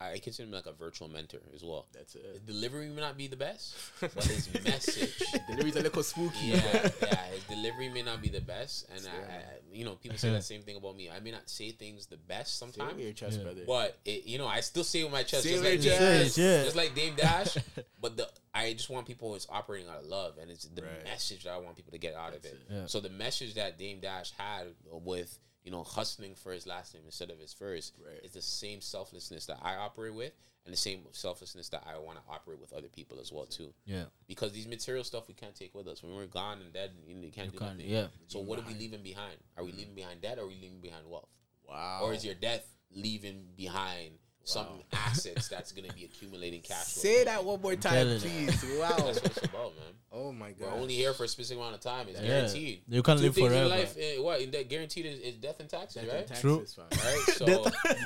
I, I consider him like a virtual mentor as well. That's His it. delivery may not be the best, but his message Delivery's a little spooky. yeah, yeah. His delivery may not be the best, and I, I, you know, people say that same thing about me. I may not say things the best Same sometimes, with your chest, Yeah. brother. but it, you know, I still say it with my chest, Say just it like Dame, chest. Yeah. just like Dame Dash. but the I just want people who's operating out of love, and it's the Right. message that I want people to get out of it. Yeah. So the message that Dame Dash had with you know hustling for his last name instead of his first Right. is the same selflessness that I operate with, and the same selflessness that I want to operate with other people as well too Yeah. because these material stuff we can't take with us when we're gone and dead. You, know, you can't You do can't- nothing. yeah. So what are we leaving behind? Are we mm. leaving behind debt? Or are we leaving behind wealth? Wow. Or is your death leaving behind some assets that's going to be accumulating cash? flow? Say that one more time, telling please. Wow. That's what it's about, man. oh my god. We're only here for a specific amount of time. It's Yeah. guaranteed. You can't Two live things forever. in life. eh, what in that guaranteed is, is death and taxes, right? True. Right. So we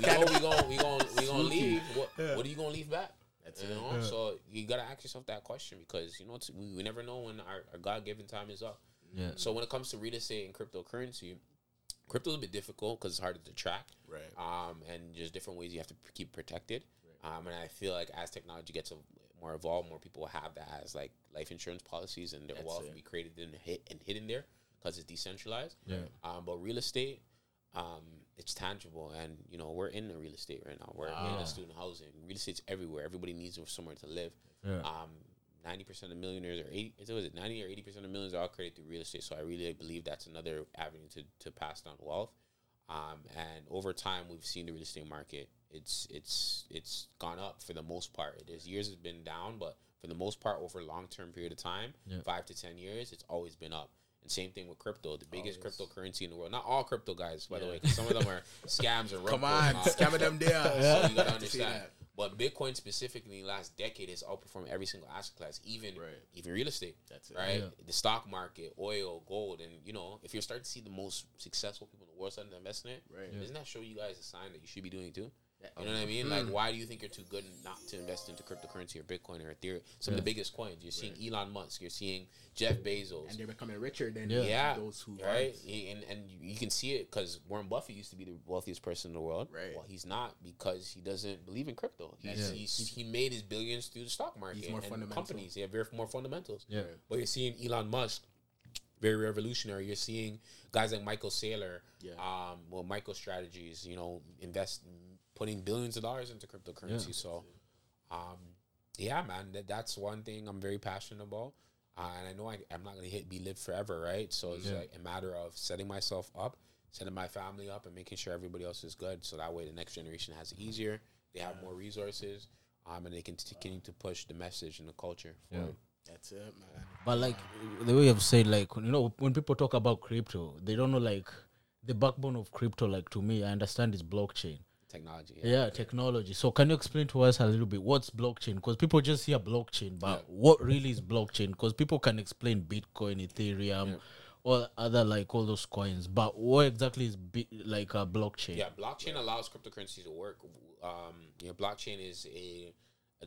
know we going we gonna we gonna leave. What what are you gonna leave back? That's you it. know, so you gotta ask yourself that question because you know it's, we, we never know when our, our God given time is up. Yeah. So when it comes to real estate and cryptocurrency, crypto's a bit difficult because it's harder to track. Right. Um, and there's different ways you have to p- keep protected. Um, and I feel like as technology gets a, more evolved, more people will have that as like life insurance policies, and their That's wealth it. be created and hit and hidden there because it's decentralized. Yeah. Um, but real estate, um, it's tangible, and you know we're in the real estate right now. We're in the student housing. Real estate's everywhere. Everybody needs somewhere to live. Yeah. Um, ninety percent of millionaires or eighty, is it was it ninety or eighty percent of millions are all created through real estate. So I really believe that's another avenue to to pass down wealth. Um, and over time, we've seen the real estate market. It's it's it's gone up for the most part. There's years it's been down, but for the most part, over a long term period of time, Yeah. five to ten years, it's always been up. And same thing with crypto, the biggest Always. cryptocurrency in the world. Not all crypto guys, by the way, way, 'cause some of them are scams and Come on, pulls. scamming them there. So you gotta understand. That. But Bitcoin specifically in the last decade has outperformed every single asset class, even Right. even real estate. That's it. Right? Yeah. The stock market, oil, gold, and you know, if you're starting to see the most successful people in the world starting to invest in it, Right. doesn't that show you guys a sign that you should be doing it too? Yeah. You know what I mean? Hmm. Like, why do you think you're too good not to invest into cryptocurrency or Bitcoin or Ethereum? Some of the biggest coins. You're seeing Elon Musk. You're seeing Jeff Bezos. And they're becoming richer than Yeah. yeah, those who right, aren't. And and you can see it because Warren Buffett used to be the wealthiest person in the world. Right. Well, he's not because he doesn't believe in crypto. He's, Yeah. he's he made his billions through the stock market He's more and fundamental. companies. They have very more fundamentals. Yeah. But you're seeing Elon Musk, very revolutionary. You're seeing guys like Michael Saylor, Yeah. um, well, MicroStrategy's, you know, invest putting billions of dollars into cryptocurrency. Yeah. So, um, yeah, man, that, that's one thing I'm very passionate about. Uh, and I know I, I'm not gonna hit be live forever, right? So it's Yeah. like a matter of setting myself up, setting my family up, and making sure everybody else is good. So that way, the next generation has it easier. They have more resources, um, and they can continue to push the message and the culture Yeah. forward. That's it, man. But like the way you've said, like you know, when people talk about crypto, they don't know like the backbone of crypto. Like to me, I understand is blockchain. Technology. Yeah, technology. So can you explain to us a little bit what's blockchain? Because people just hear blockchain, but what really is blockchain? Because people can explain Bitcoin, Ethereum, or other like all those coins, but what exactly is bi- like a blockchain? Yeah, blockchain allows cryptocurrencies to work. Um, you know, blockchain is a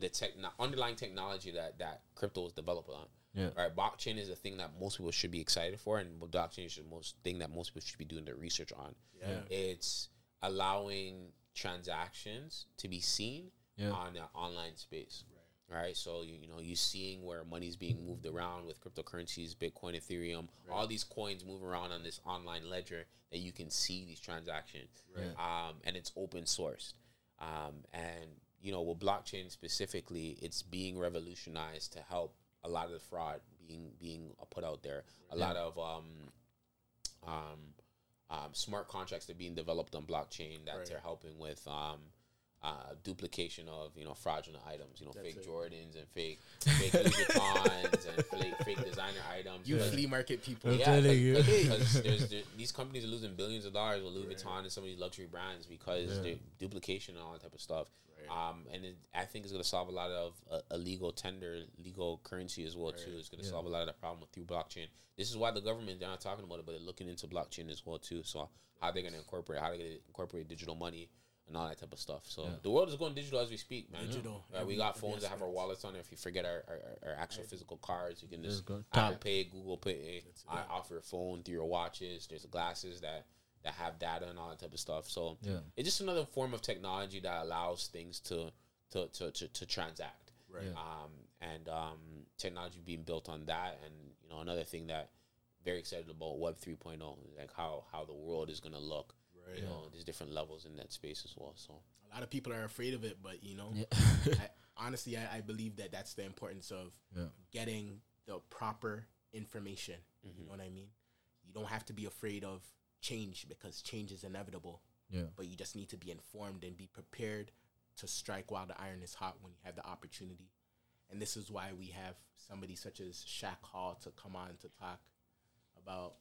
the tech underlying technology that that crypto is developed on. Yeah. Right. Blockchain is the thing that most people should be excited for, and blockchain is the most thing that most people should be doing their research on. Yeah. It's allowing transactions to be seen Yeah. on an online space. Right. So you, you know you're seeing where money's being moved around with cryptocurrencies, Bitcoin, Ethereum, all these coins move around on this online ledger that you can see these transactions. Um, and it's open sourced. Um, and you know with blockchain specifically, it's being revolutionized to help a lot of the fraud being being put out there. A lot of um, um, um, smart contracts that are being developed on blockchain that Right. they're helping with um, uh, duplication of you know fraudulent items, you know That's fake it. Jordans and fake fake Louis Vuittons and fake, fake designer items. You flea market people. I'm yeah, telling because there's, there, these companies are losing billions of dollars with Louis Vuitton and some of these luxury brands because Yeah. they're duplication and all that type of stuff. Right. Um, and it, I think it's going to solve a lot of uh, illegal tender, legal currency as well too. It's going to solve a lot of the problem through blockchain. This is why the government they're not talking about it, but they're looking into blockchain as well too. So how they're going to incorporate, how they're going to incorporate digital money and all that type of stuff. So the world is going digital as we speak, man. Digital. Right, we got phones that have our wallets on it. If you forget our, our, our actual physical cards, you can just Just go Apple tap. Pay, Google Pay, I offer a phone through your watches. There's glasses that that have data and all that type of stuff. So Yeah. it's just another form of technology that allows things to to to to, to transact. Right. Yeah. Um, and um, technology being built on that, and you know another thing that very excited about Web 3.0, like how how the world is gonna look. Right. You know, there's different levels in that space as well. So A lot of people are afraid of it, but you know, Yeah. I, honestly, I, I believe that that's the importance of Yeah. getting the proper information. Mm-hmm. You know what I mean? You don't have to be afraid of change because change is inevitable. Yeah. But you just need to be informed and be prepared to strike while the iron is hot when you have the opportunity. And this is why we have somebody such as Shaq Hall to come on to talk about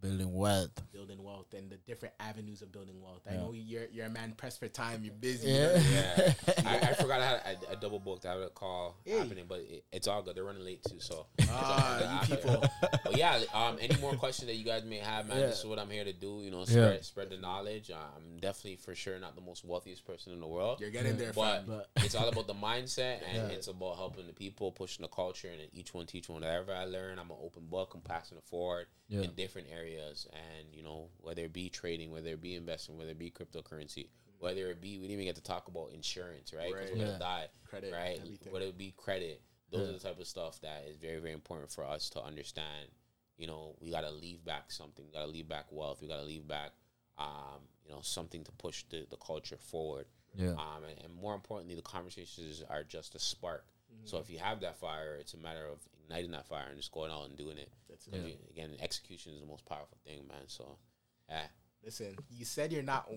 Building wealth. building wealth and the different avenues of building wealth. I know you're you're a man pressed for time. You're busy. Yeah. yeah, I, I forgot I had a, I double booked. I had a call Hey. happening, but it, it's all good. They're running late too, so. Ah, you people. But yeah, um, any more questions that you guys may have, man? Yeah. This is what I'm here to do. You know, spread Yeah. spread the knowledge. I'm definitely for sure not the most wealthiest person in the world. You're getting there, but, fam. But- it's all about the mindset and Yeah. it's about helping the people, pushing the culture, and each one teach one. Whatever I learn, I'm an open book. I'm passing it forward Yeah. in different areas. Areas, and you know whether it be trading, whether it be investing, whether it be cryptocurrency, whether it be we didn't even get to talk about insurance, right? Because Right. we're Yeah. gonna die, Credit, right? everything. Whether it be credit, those Yeah. are the type of stuff that is very very important for us to understand. You know, we gotta leave back something. We gotta leave back wealth. We gotta leave back, um, you know, something to push the, the culture forward. Yeah. Um, and, and more importantly, the conversations are just a spark. So Mm-hmm. if you have that fire, it's a matter of igniting that fire and just going out and doing it. That's it. And Again, execution is the most powerful thing, man. So, yeah, Listen, you said you're not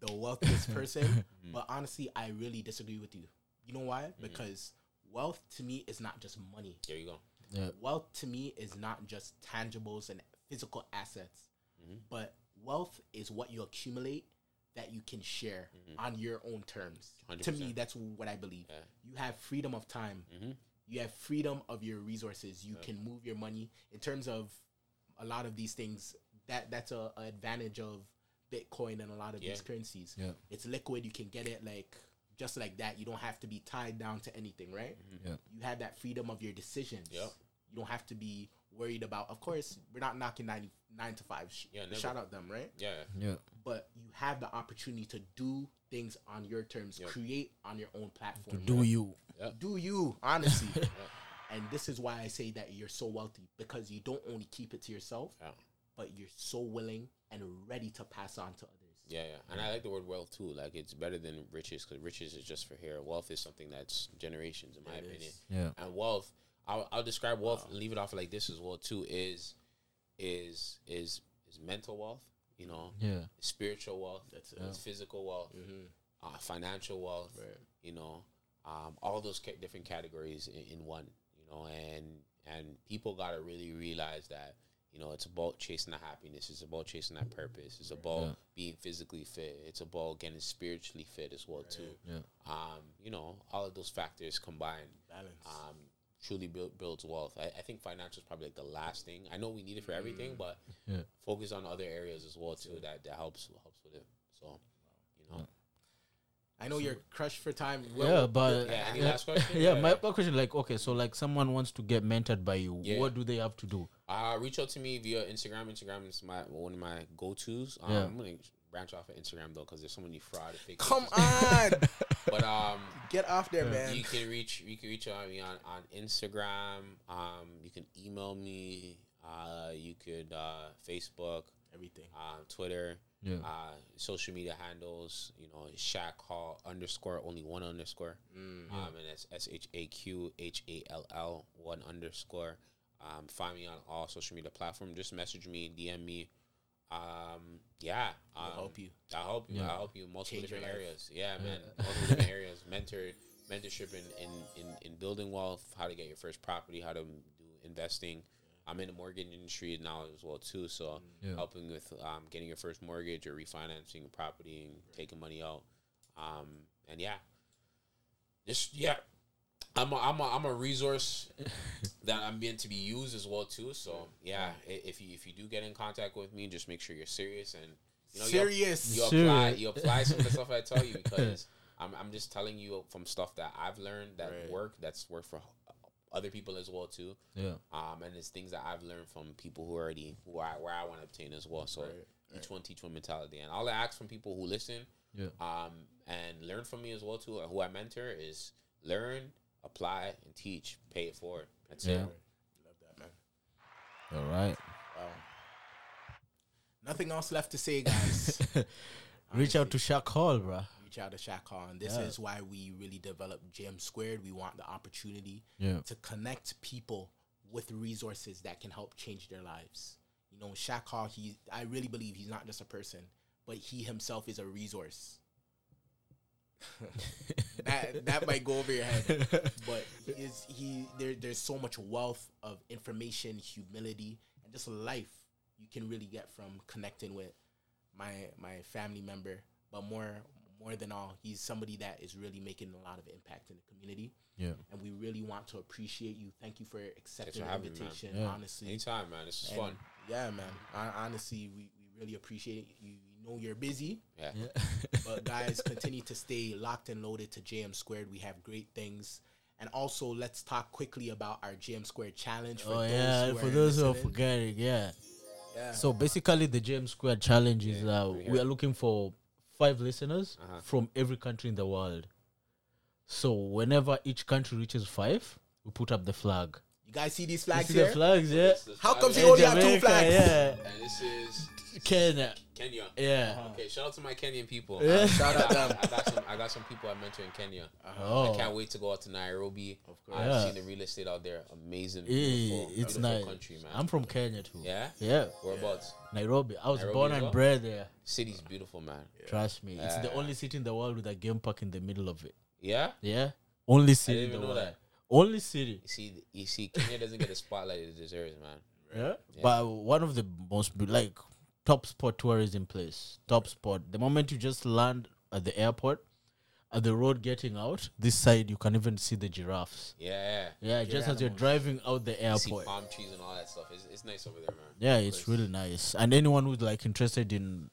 the wealthiest person, mm-hmm. but honestly, I really disagree with you. You know why? Mm-hmm. Because wealth to me is not just money. there you go. Yeah. Wealth to me is not just tangibles and physical assets, mm-hmm. but wealth is what you accumulate that you can share on your own terms. To me, that's what I believe. Yeah. You have freedom of time. You have freedom of your resources. You can move your money in terms of a lot of these things. That that's a, a advantage of Bitcoin and a lot of Yeah. these currencies. Yeah. It's liquid. You can get it like just like that. You don't have to be tied down to anything, right? Mm-hmm. Yeah. You have that freedom of your decisions. Yep. You don't have to be worried about. Of course, we're not knocking nine nine to five. Sh- Yeah, never. shout out them, right? Yeah, Yeah. But you have the opportunity to do things on your terms, Yep. create on your own platform. Do you? do you honestly? and this is why I say that you're so wealthy because you don't only keep it to yourself, yeah, but you're so willing and ready to pass on to others. yeah, yeah. And I like the word wealth too. Like it's better than riches because riches is just for here. Wealth is something that's generations, in my It opinion. is. Yeah. And wealth, I'll, I'll describe wealth and leave it off like this as well too. Is is is is mental wealth. You know, Yeah. spiritual wealth. That's it. It's physical wealth. Mm-hmm. uh, financial wealth, Right. you know, um, all those ca- different categories in, in one, you know, and and people gotta really realize that, you know, it's about chasing the happiness, it's about chasing that purpose, it's about Yeah. being physically fit, it's about getting spiritually fit as well too. Yeah. Um, you know, all of those factors combined, Balance. um, truly build, builds wealth. I, I think financial is probably like the last thing. I know we need it for everything, but Yeah. focus on other areas as well too. That that helps helps with it. So, you know. I know you're crushed for time. Yeah, but Yeah, any yeah, last question? yeah, Yeah. my, my question like okay, so like someone wants to get mentored by you, Yeah. what do they have to do? Uh, reach out to me via Instagram. Instagram is my one of my go tos. Um, Yeah. I'm gonna branch off of Instagram though because there's so many fraud and fake. Come on, But um, get off there, man. you can reach you can reach out me on on Instagram. Um, you can email me. Uh, you could uh, Facebook, Everything. uh, Twitter. Yeah. Uh, social media handles, you know, Shaq Hall underscore only one underscore, Mm. um, and that's S H A Q H A L L one underscore. Um, find me on all social media platforms. Just message me, DM me. Um, yeah, um, I'll help you. I'll help you. Yeah. I'll help you in multiple Change different areas. Yeah, man, multiple different areas. Mentor, mentorship in, in in in building wealth, how to get your first property, how to do investing. I'm in the mortgage industry now as well too, so Yeah. helping with um, getting your first mortgage or refinancing a property and taking money out. Um, and yeah, just yeah, I'm a, I'm a, I'm a resource that I'm meant to be used as well too. So yeah, if you if you do get in contact with me, just make sure you're serious and you know Serious. You, apply Serious. you apply some of the stuff I tell you because I'm I'm just telling you from stuff that I've learned that Right. work that's worked for other people as well too. Yeah. Um, and it's things that I've learned from people who already who I where I want to obtain as well. So Right, each one teach one mentality, and all I ask from people who listen, Yeah. um, and learn from me as well too, or who I mentor is learn, apply, and teach. Pay it forward. That's Yeah. it. Love that, man. All right. Wow. Nothing else left to say, guys. Reach out to Shaq Hall, bruh. Reach out to Shaq Hall, and this Yeah. is why we really developed Jam Squared. We want the opportunity Yeah. to connect people with resources that can help change their lives. You know, Shaq Hall, he I really believe he's not just a person, but he himself is a resource. that that might go over your head, but is he there? There's so much wealth of information, humility, and just life you can really get from connecting with my my family member. But more more than all, he's somebody that is really making a lot of impact in the community Yeah. and we really want to appreciate you. Thank you for accepting for the having me, invitation. Yeah. Honestly, Anytime, man. This is And fun. Yeah, man. Hon- honestly, we, we really appreciate it. You, you know you're busy, Yeah. Yeah. but guys, continue to stay locked and loaded to JM Squared. We have great things. And also, let's talk quickly about our JM Squared challenge. For oh those yeah. who For are those who are forgetting, yeah. Yeah. So basically, the James Squared Challenge is uh, we we are looking for five listeners Uh-huh. from every country in the world. So whenever each country reaches five, we put up the flag. You guys see these You flags see here? the flags, yeah. This- this How flag comes you only have two flags? Yeah, And this is Kenya, Kenya. yeah. Okay, shout out to my Kenyan people. Yeah. Um, Shout out I got, them. I got some. I got some people I mentor in Kenya. Oh. I can't wait to go out to Nairobi. Of course. I've Yeah. seen the real estate out there. Amazing, Yeah, beautiful, it's beautiful nice. country, man. I'm from Kenya too. yeah, Yeah, whereabouts? Nairobi. I was Nairobi born and well? bred there. City's beautiful, man. Trust me, it's the only city in the world with a game park in the middle of it. Yeah, Yeah, only I city didn't in even the know world. that. Only city. You see, you see, Kenya doesn't get the spotlight it deserves, man. Yeah. But one of the most be- like top spot tourism place. Top spot. The moment you just land at the airport, at the road getting out, this side you can even see the giraffes. Yeah, Yeah, just as you're driving out the you see airport. palm trees and all that stuff. It's, it's nice over there, man. Yeah, it's really nice. And anyone who's like interested in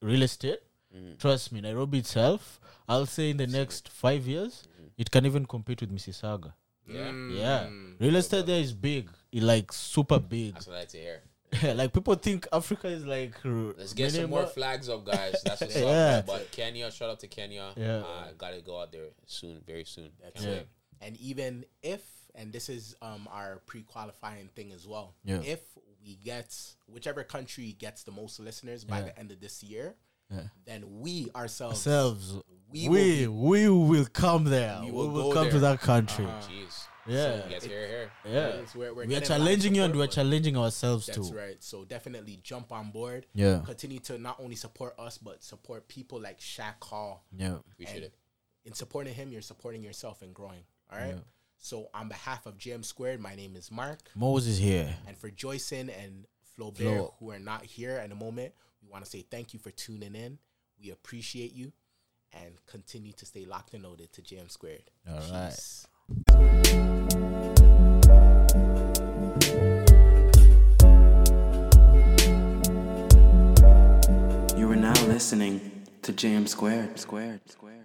real estate, Mm. trust me, Nairobi itself, I'll say in the next five years, it can even compete with Mississauga. Yeah, Mm. Yeah, real estate there is big, it like super big. that's what I like to hear. like people think Africa is like r- Let's get some more minimal- flags up, guys. That's what's Yeah. up. Man. But Kenya, shout out to Kenya. Yeah. uh, gotta go out there soon, very soon. That's Can't Yeah. And even if, and this is um our pre-qualifying thing as well. Yeah. If we get whichever country gets the most listeners by Yeah. the end of this year, Yeah. then we ourselves, ourselves. we We will we, will come there. We We will will, go come to there. that country. Uh-huh. Jeez. Yeah. Guys hear here. yeah. Yes, we're- we're we are getting a lot of challenging you and we're challenging ourselves That's too. That's right. So definitely jump on board. Yeah. Continue to not only support us, but support people like Shaq Hall. Yeah. Appreciate it. In supporting him, you're supporting yourself and growing. All right. Yeah. So on behalf of GM Squared, my name is Mark. Moses here. And for Joyson and Flaubert, Flo. who are not here at the moment, we want to say thank you for tuning in. We appreciate you and continue to stay locked and loaded to Jam Squared. All right. You are now listening to Jam Squared. Squared. Squared.